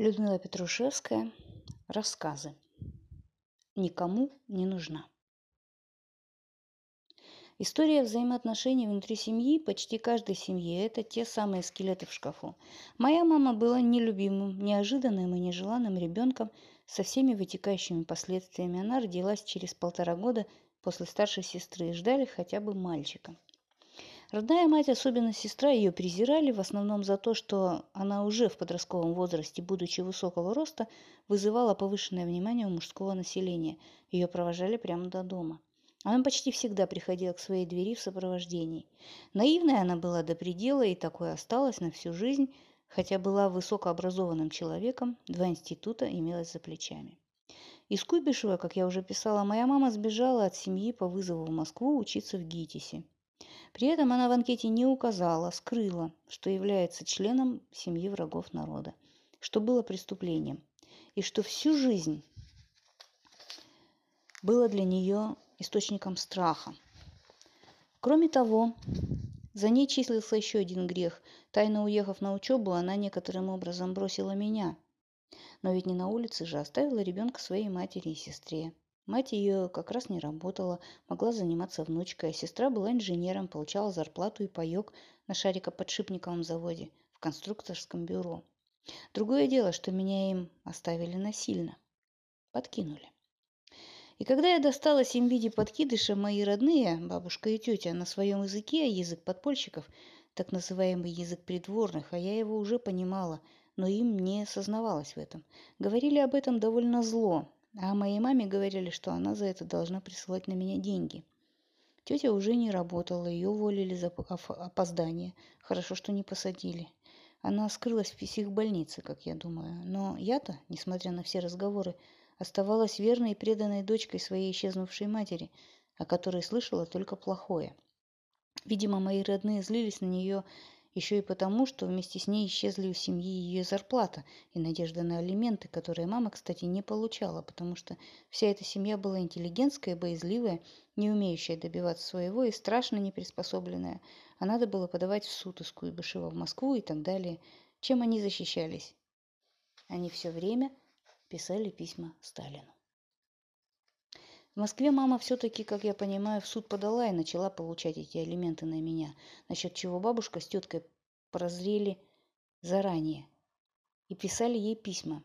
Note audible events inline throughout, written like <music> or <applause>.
Людмила Петрушевская. Рассказы. Никому не нужна. История взаимоотношений внутри семьи, почти каждой семьи, это те самые скелеты в шкафу. Моя мама была нелюбимым, неожиданным и нежеланным ребенком со всеми вытекающими последствиями. Она родилась через полтора года после старшей сестры и ждали хотя бы мальчика. Родная мать, особенно сестра, ее презирали в основном за то, что она уже в подростковом возрасте, будучи высокого роста, вызывала повышенное внимание у мужского населения. Ее провожали прямо до дома. Она почти всегда приходила к своей двери в сопровождении. Наивная она была до предела и такой осталась на всю жизнь, хотя была высокообразованным человеком, два института имелось за плечами. Из Куйбышева, как я уже писала, моя мама сбежала от семьи по вызову в Москву учиться в ГИТИСе. При этом она в анкете не указала, скрыла, что является членом семьи врагов народа, что было преступлением, и что всю жизнь было для нее источником страха. Кроме того, за ней числился еще один грех. Тайно уехав на учебу, она некоторым образом бросила меня. Но ведь не на улице же, оставила ребенка своей матери и сестре. Мать ее как раз не работала, могла заниматься внучкой, а сестра была инженером, получала зарплату и паек на шарикоподшипниковом заводе в конструкторском бюро. Другое дело, что меня им оставили насильно. Подкинули. И когда я досталась им в виде подкидыша, мои родные, бабушка и тетя, на своем языке, язык подпольщиков, так называемый язык придворных, а я его уже понимала, но им не сознавалась в этом, говорили об этом довольно зло, а моей маме говорили, что она за это должна присылать на меня деньги. Тетя уже не работала, ее уволили за опоздание. Хорошо, что не посадили. Она скрылась в психбольнице, как я думаю. Но я-то, несмотря на все разговоры, оставалась верной и преданной дочкой своей исчезнувшей матери, о которой слышала только плохое. Видимо, мои родные злились на нее еще и потому, что вместе с ней исчезли у семьи ее зарплата и надежда на алименты, которые мама, кстати, не получала, потому что вся эта семья была интеллигентская, боязливая, не умеющая добиваться своего и страшно неприспособленная, а надо было подавать в суд из Куйбышева в Москву и так далее. Чем они защищались? Они все время писали письма Сталину. В Москве мама все-таки, как я понимаю, в суд подала и начала получать эти алименты на меня, насчет чего бабушка с теткой прозрели заранее и писали ей письма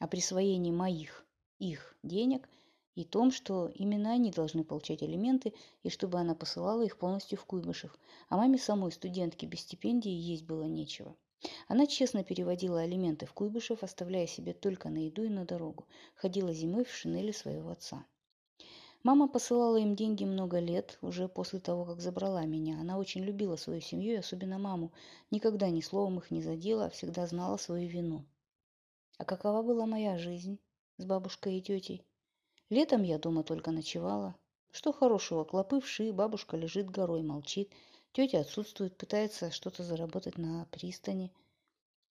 о присвоении моих, их денег и том, что именно они должны получать алименты и чтобы она посылала их полностью в Куйбышев. А маме самой, студентке без стипендии, есть было нечего. Она честно переводила алименты в Куйбышев, оставляя себе только на еду и на дорогу. Ходила зимой в шинели своего отца. Мама посылала им деньги много лет, уже после того, как забрала меня. Она очень любила свою семью особенно маму. Никогда ни словом их не задела, а всегда знала свою вину. А какова была моя жизнь с бабушкой и тетей? Летом я дома только ночевала. Что хорошего, клопы вши, бабушка лежит горой, молчит – Тетя отсутствует, пытается что-то заработать на пристани.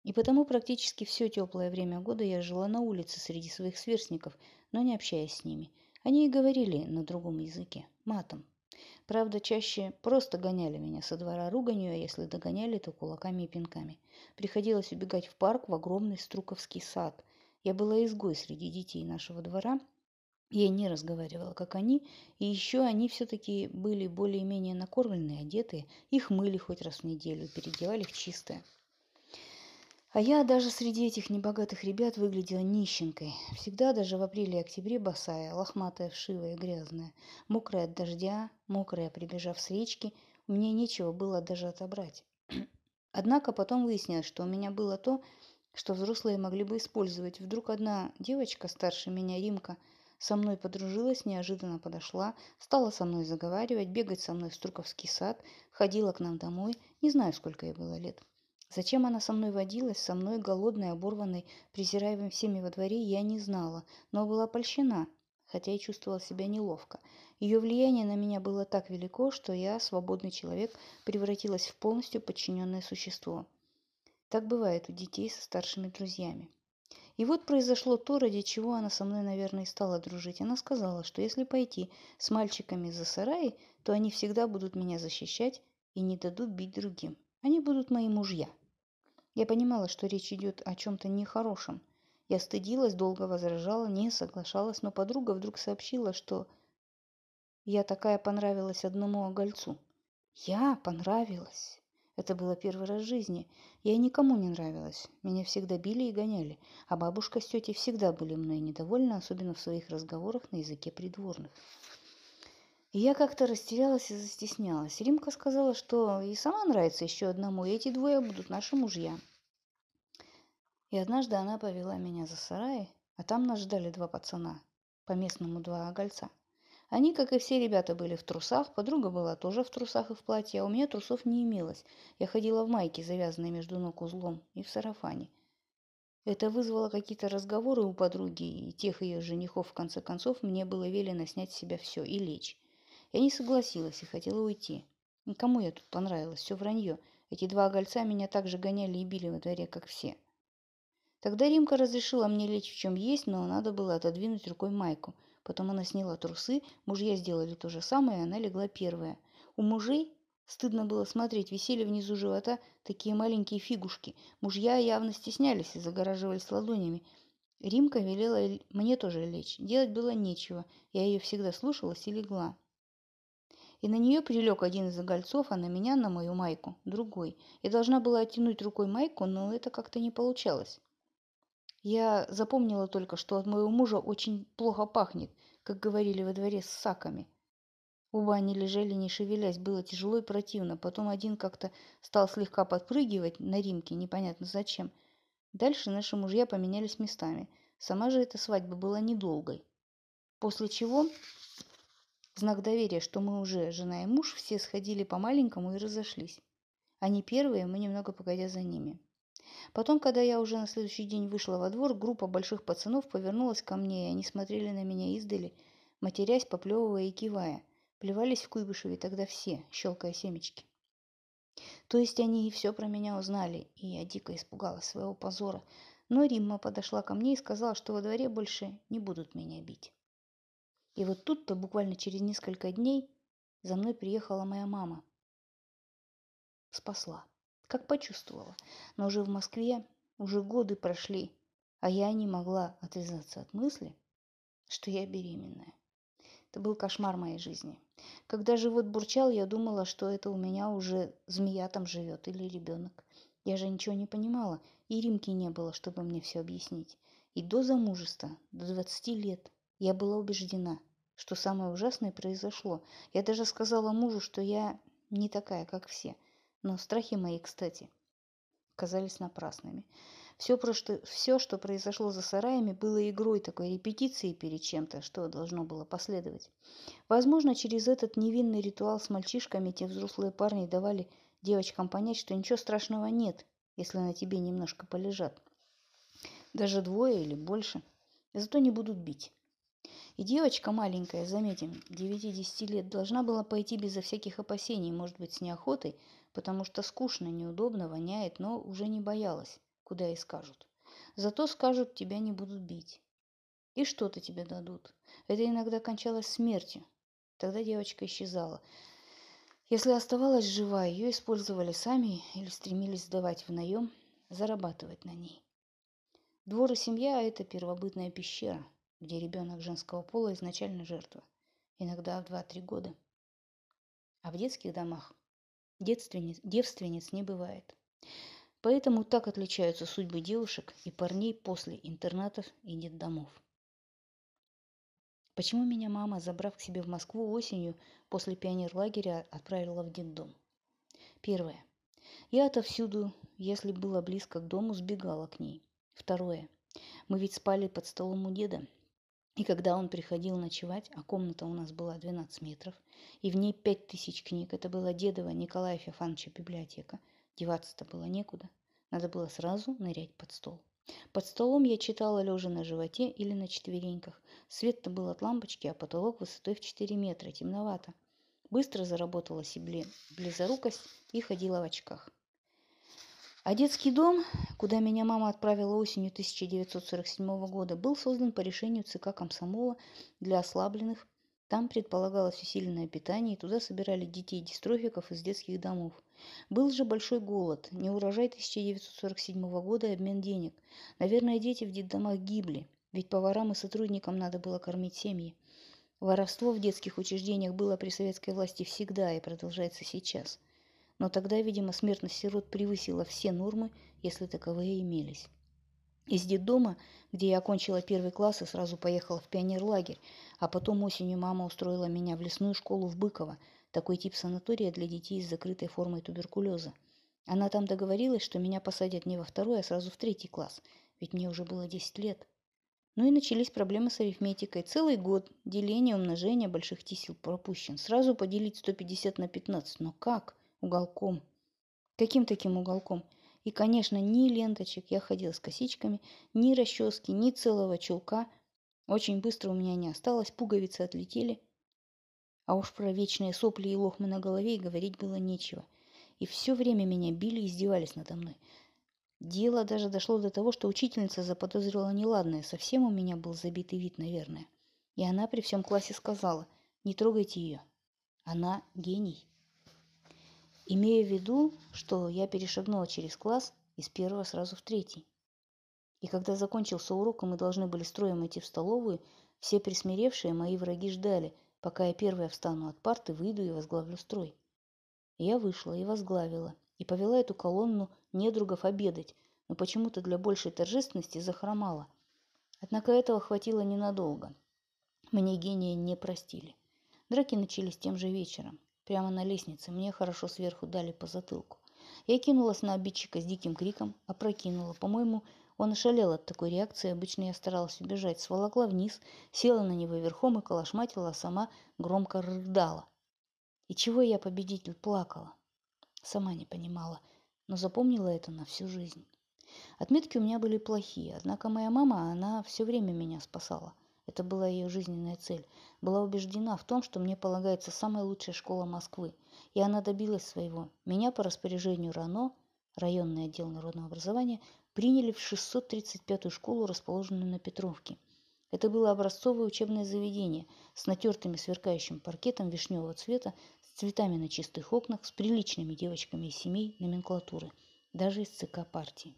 И потому практически все теплое время года я жила на улице среди своих сверстников, но не общаясь с ними. Они и говорили на другом языке, матом. Правда, чаще просто гоняли меня со двора руганью, а если догоняли, то кулаками и пинками. Приходилось убегать в парк в огромный Струковский сад. Я была изгой среди детей нашего двора я не разговаривала, как они, и еще они все-таки были более-менее накормленные, одетые, их мыли хоть раз в неделю, переодевали в чистое. А я даже среди этих небогатых ребят выглядела нищенкой. Всегда, даже в апреле и октябре босая, лохматая, вшивая, грязная. Мокрая от дождя, мокрая, прибежав с речки, у меня нечего было даже отобрать. <clears throat> Однако потом выяснилось, что у меня было то, что взрослые могли бы использовать. Вдруг одна девочка старше меня, Римка, со мной подружилась, неожиданно подошла, стала со мной заговаривать, бегать со мной в Струковский сад, ходила к нам домой, не знаю, сколько ей было лет. Зачем она со мной водилась, со мной голодной, оборванной, презираемой всеми во дворе, я не знала, но была польщена, хотя и чувствовала себя неловко. Ее влияние на меня было так велико, что я, свободный человек, превратилась в полностью подчиненное существо. Так бывает у детей со старшими друзьями. И вот произошло то, ради чего она со мной, наверное, и стала дружить. Она сказала, что если пойти с мальчиками за сараи, то они всегда будут меня защищать и не дадут бить другим. Они будут мои мужья. Я понимала, что речь идет о чем-то нехорошем. Я стыдилась, долго возражала, не соглашалась, но подруга вдруг сообщила, что я такая понравилась одному огольцу. Я понравилась. Это было первый раз в жизни. Я никому не нравилась. Меня всегда били и гоняли. А бабушка с тетей всегда были мной недовольны, особенно в своих разговорах на языке придворных. И я как-то растерялась и застеснялась. Римка сказала, что и сама нравится еще одному, и эти двое будут наши мужья. И однажды она повела меня за сарай, а там нас ждали два пацана, по-местному два огольца – они, как и все ребята, были в трусах, подруга была тоже в трусах и в платье, а у меня трусов не имелось. Я ходила в майке, завязанной между ног узлом, и в сарафане. Это вызвало какие-то разговоры у подруги и тех ее женихов. В конце концов, мне было велено снять с себя все и лечь. Я не согласилась и хотела уйти. Никому я тут понравилась, все вранье. Эти два огольца меня так же гоняли и били во дворе, как все. Тогда Римка разрешила мне лечь в чем есть, но надо было отодвинуть рукой майку – Потом она сняла трусы, мужья сделали то же самое, и она легла первая. У мужей Стыдно было смотреть, висели внизу живота такие маленькие фигушки. Мужья явно стеснялись и загораживались ладонями. Римка велела мне тоже лечь. Делать было нечего. Я ее всегда слушалась и легла. И на нее прилег один из огольцов, а на меня, на мою майку, другой. Я должна была оттянуть рукой майку, но это как-то не получалось. Я запомнила только, что от моего мужа очень плохо пахнет, как говорили во дворе с саками. Оба они лежали, не шевелясь, было тяжело и противно. Потом один как-то стал слегка подпрыгивать на римке, непонятно зачем. Дальше наши мужья поменялись местами. Сама же эта свадьба была недолгой. После чего, знак доверия, что мы уже жена и муж, все сходили по-маленькому и разошлись. Они первые, мы немного погодя за ними. Потом, когда я уже на следующий день вышла во двор, группа больших пацанов повернулась ко мне, и они смотрели на меня издали, матерясь, поплевывая и кивая. Плевались в Куйбышеве тогда все, щелкая семечки. То есть они и все про меня узнали, и я дико испугалась своего позора. Но Римма подошла ко мне и сказала, что во дворе больше не будут меня бить. И вот тут-то, буквально через несколько дней, за мной приехала моя мама. Спасла как почувствовала. Но уже в Москве уже годы прошли, а я не могла отвязаться от мысли, что я беременная. Это был кошмар моей жизни. Когда живот бурчал, я думала, что это у меня уже змея там живет или ребенок. Я же ничего не понимала, и Римки не было, чтобы мне все объяснить. И до замужества, до 20 лет, я была убеждена, что самое ужасное произошло. Я даже сказала мужу, что я не такая, как все – но страхи мои, кстати, казались напрасными. Все, что, все, что произошло за сараями, было игрой, такой репетицией перед чем-то, что должно было последовать. Возможно, через этот невинный ритуал с мальчишками те взрослые парни давали девочкам понять, что ничего страшного нет, если на тебе немножко полежат. Даже двое или больше. Зато не будут бить. И девочка маленькая, заметим, 9-10 лет, должна была пойти безо всяких опасений, может быть, с неохотой, потому что скучно, неудобно, воняет, но уже не боялась, куда и скажут. Зато скажут, тебя не будут бить. И что-то тебе дадут. Это иногда кончалось смертью. Тогда девочка исчезала. Если оставалась жива, ее использовали сами или стремились сдавать в наем, зарабатывать на ней. Двор и семья – это первобытная пещера, где ребенок женского пола изначально жертва, иногда в 2-3 года. А в детских домах Девственниц, девственниц не бывает. Поэтому так отличаются судьбы девушек и парней после интернатов и детдомов. Почему меня мама, забрав к себе в Москву осенью после пионерлагеря, отправила в детдом? Первое. Я отовсюду, если было близко к дому, сбегала к ней. Второе. Мы ведь спали под столом у деда, и когда он приходил ночевать, а комната у нас была 12 метров, и в ней 5000 книг, это была дедова Николая Феофановича библиотека, деваться-то было некуда, надо было сразу нырять под стол. Под столом я читала лежа на животе или на четвереньках. Свет-то был от лампочки, а потолок высотой в 4 метра, темновато. Быстро заработала себе близорукость и ходила в очках. А детский дом, куда меня мама отправила осенью 1947 года, был создан по решению ЦК комсомола для ослабленных Там предполагалось усиленное питание, и туда собирали детей-дистрофиков из детских домов. Был же большой голод, не урожай 1947 года и обмен денег. Наверное, дети в детдомах гибли, ведь поварам и сотрудникам надо было кормить семьи. Воровство в детских учреждениях было при советской власти всегда и продолжается сейчас. Но тогда, видимо, смертность сирот превысила все нормы, если таковые имелись. Из детдома, где я окончила первый класс и сразу поехала в пионерлагерь, а потом осенью мама устроила меня в лесную школу в Быково, такой тип санатория для детей с закрытой формой туберкулеза. Она там договорилась, что меня посадят не во второй, а сразу в третий класс, ведь мне уже было 10 лет. Ну и начались проблемы с арифметикой. Целый год деление, умножение больших чисел пропущен. Сразу поделить 150 на 15. Но как? Уголком. Каким таким уголком? И, конечно, ни ленточек, я ходила с косичками, ни расчески, ни целого чулка. Очень быстро у меня не осталось, пуговицы отлетели. А уж про вечные сопли и лохмы на голове и говорить было нечего. И все время меня били и издевались надо мной. Дело даже дошло до того, что учительница заподозрила неладное. Совсем у меня был забитый вид, наверное. И она при всем классе сказала, не трогайте ее. Она гений. Имея в виду, что я перешагнула через класс из первого сразу в третий. И когда закончился урок, и мы должны были строем идти в столовую, все присмиревшие мои враги ждали, пока я первая встану от парты, выйду и возглавлю строй. Я вышла и возглавила, и повела эту колонну недругов обедать, но почему-то для большей торжественности захромала. Однако этого хватило ненадолго. Мне гения не простили. Драки начались тем же вечером. Прямо на лестнице мне хорошо сверху дали по затылку. Я кинулась на обидчика с диким криком, опрокинула. По-моему, он ошалел от такой реакции. Обычно я старалась убежать. Сволокла вниз, села на него верхом и колошматила, а сама громко рыдала. И чего я, победитель, плакала? Сама не понимала но запомнила это на всю жизнь. Отметки у меня были плохие, однако моя мама, она все время меня спасала. Это была ее жизненная цель. Была убеждена в том, что мне полагается самая лучшая школа Москвы. И она добилась своего. Меня по распоряжению РАНО, районный отдел народного образования, приняли в 635-ю школу, расположенную на Петровке. Это было образцовое учебное заведение с натертыми сверкающим паркетом вишневого цвета, с цветами на чистых окнах, с приличными девочками из семей номенклатуры, даже из ЦК партии.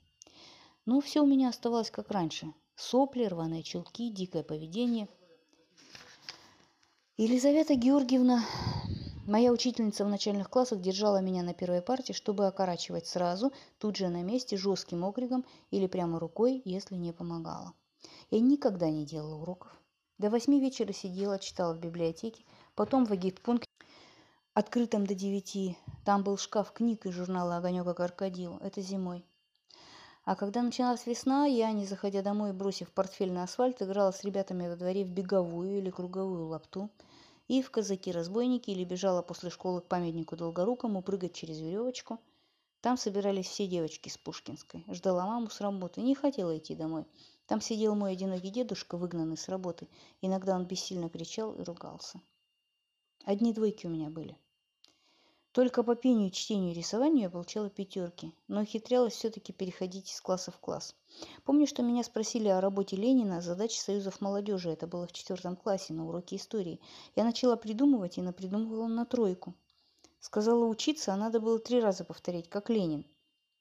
Но все у меня оставалось как раньше. Сопли, рваные чулки, дикое поведение. Елизавета Георгиевна, моя учительница в начальных классах, держала меня на первой партии, чтобы окорачивать сразу, тут же на месте, жестким окриком или прямо рукой, если не помогала. Я никогда не делала уроков. До восьми вечера сидела, читала в библиотеке, потом в агитпункте открытом до девяти. Там был шкаф книг и журнала «Огонек и крокодил». Это зимой. А когда начиналась весна, я, не заходя домой бросив портфель на асфальт, играла с ребятами во дворе в беговую или круговую лапту, и в казаки-разбойники или бежала после школы к памятнику Долгорукому прыгать через веревочку. Там собирались все девочки с Пушкинской. Ждала маму с работы, не хотела идти домой. Там сидел мой одинокий дедушка, выгнанный с работы. Иногда он бессильно кричал и ругался. Одни двойки у меня были. Только по пению, чтению и рисованию я получала пятерки, но ухитрялась все-таки переходить из класса в класс. Помню, что меня спросили о работе Ленина, задачи союзов молодежи. Это было в четвертом классе на уроке истории. Я начала придумывать и напридумывала на тройку. Сказала учиться, а надо было три раза повторять, как Ленин.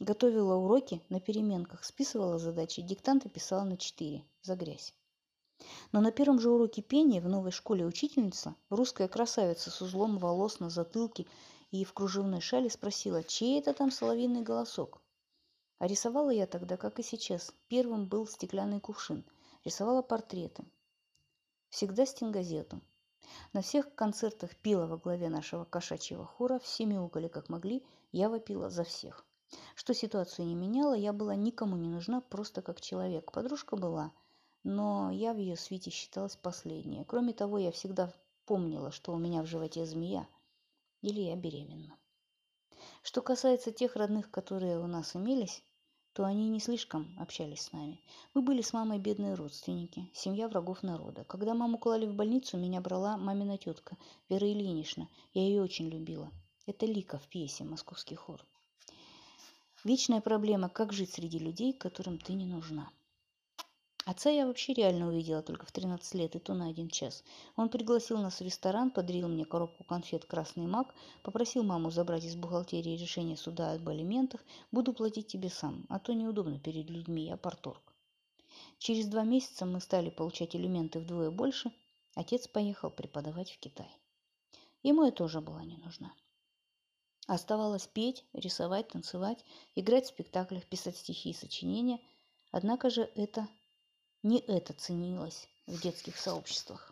Готовила уроки на переменках, списывала задачи, диктанты писала на четыре. За грязь. Но на первом же уроке пения в новой школе учительница, русская красавица с узлом волос на затылке и в кружевной шале спросила, чей это там соловиный голосок. А рисовала я тогда, как и сейчас. Первым был стеклянный кувшин. Рисовала портреты. Всегда стенгазету. На всех концертах пила во главе нашего кошачьего хора, все мяукали как могли, я вопила за всех. Что ситуацию не меняла, я была никому не нужна, просто как человек. Подружка была, но я в ее свете считалась последняя. Кроме того, я всегда помнила, что у меня в животе змея – или я беременна. Что касается тех родных, которые у нас имелись, то они не слишком общались с нами. Мы были с мамой бедные родственники, семья врагов народа. Когда маму клали в больницу, меня брала мамина тетка Вера Ильинична. Я ее очень любила. Это Лика в пьесе «Московский хор». Вечная проблема, как жить среди людей, которым ты не нужна. Отца я вообще реально увидела только в 13 лет, и то на один час. Он пригласил нас в ресторан, подарил мне коробку конфет «Красный мак», попросил маму забрать из бухгалтерии решение суда об алиментах. Буду платить тебе сам, а то неудобно перед людьми, я порторг. Через два месяца мы стали получать элементы вдвое больше. Отец поехал преподавать в Китай. Ему я тоже была не нужна. Оставалось петь, рисовать, танцевать, играть в спектаклях, писать стихи и сочинения. Однако же это не это ценилось в детских сообществах.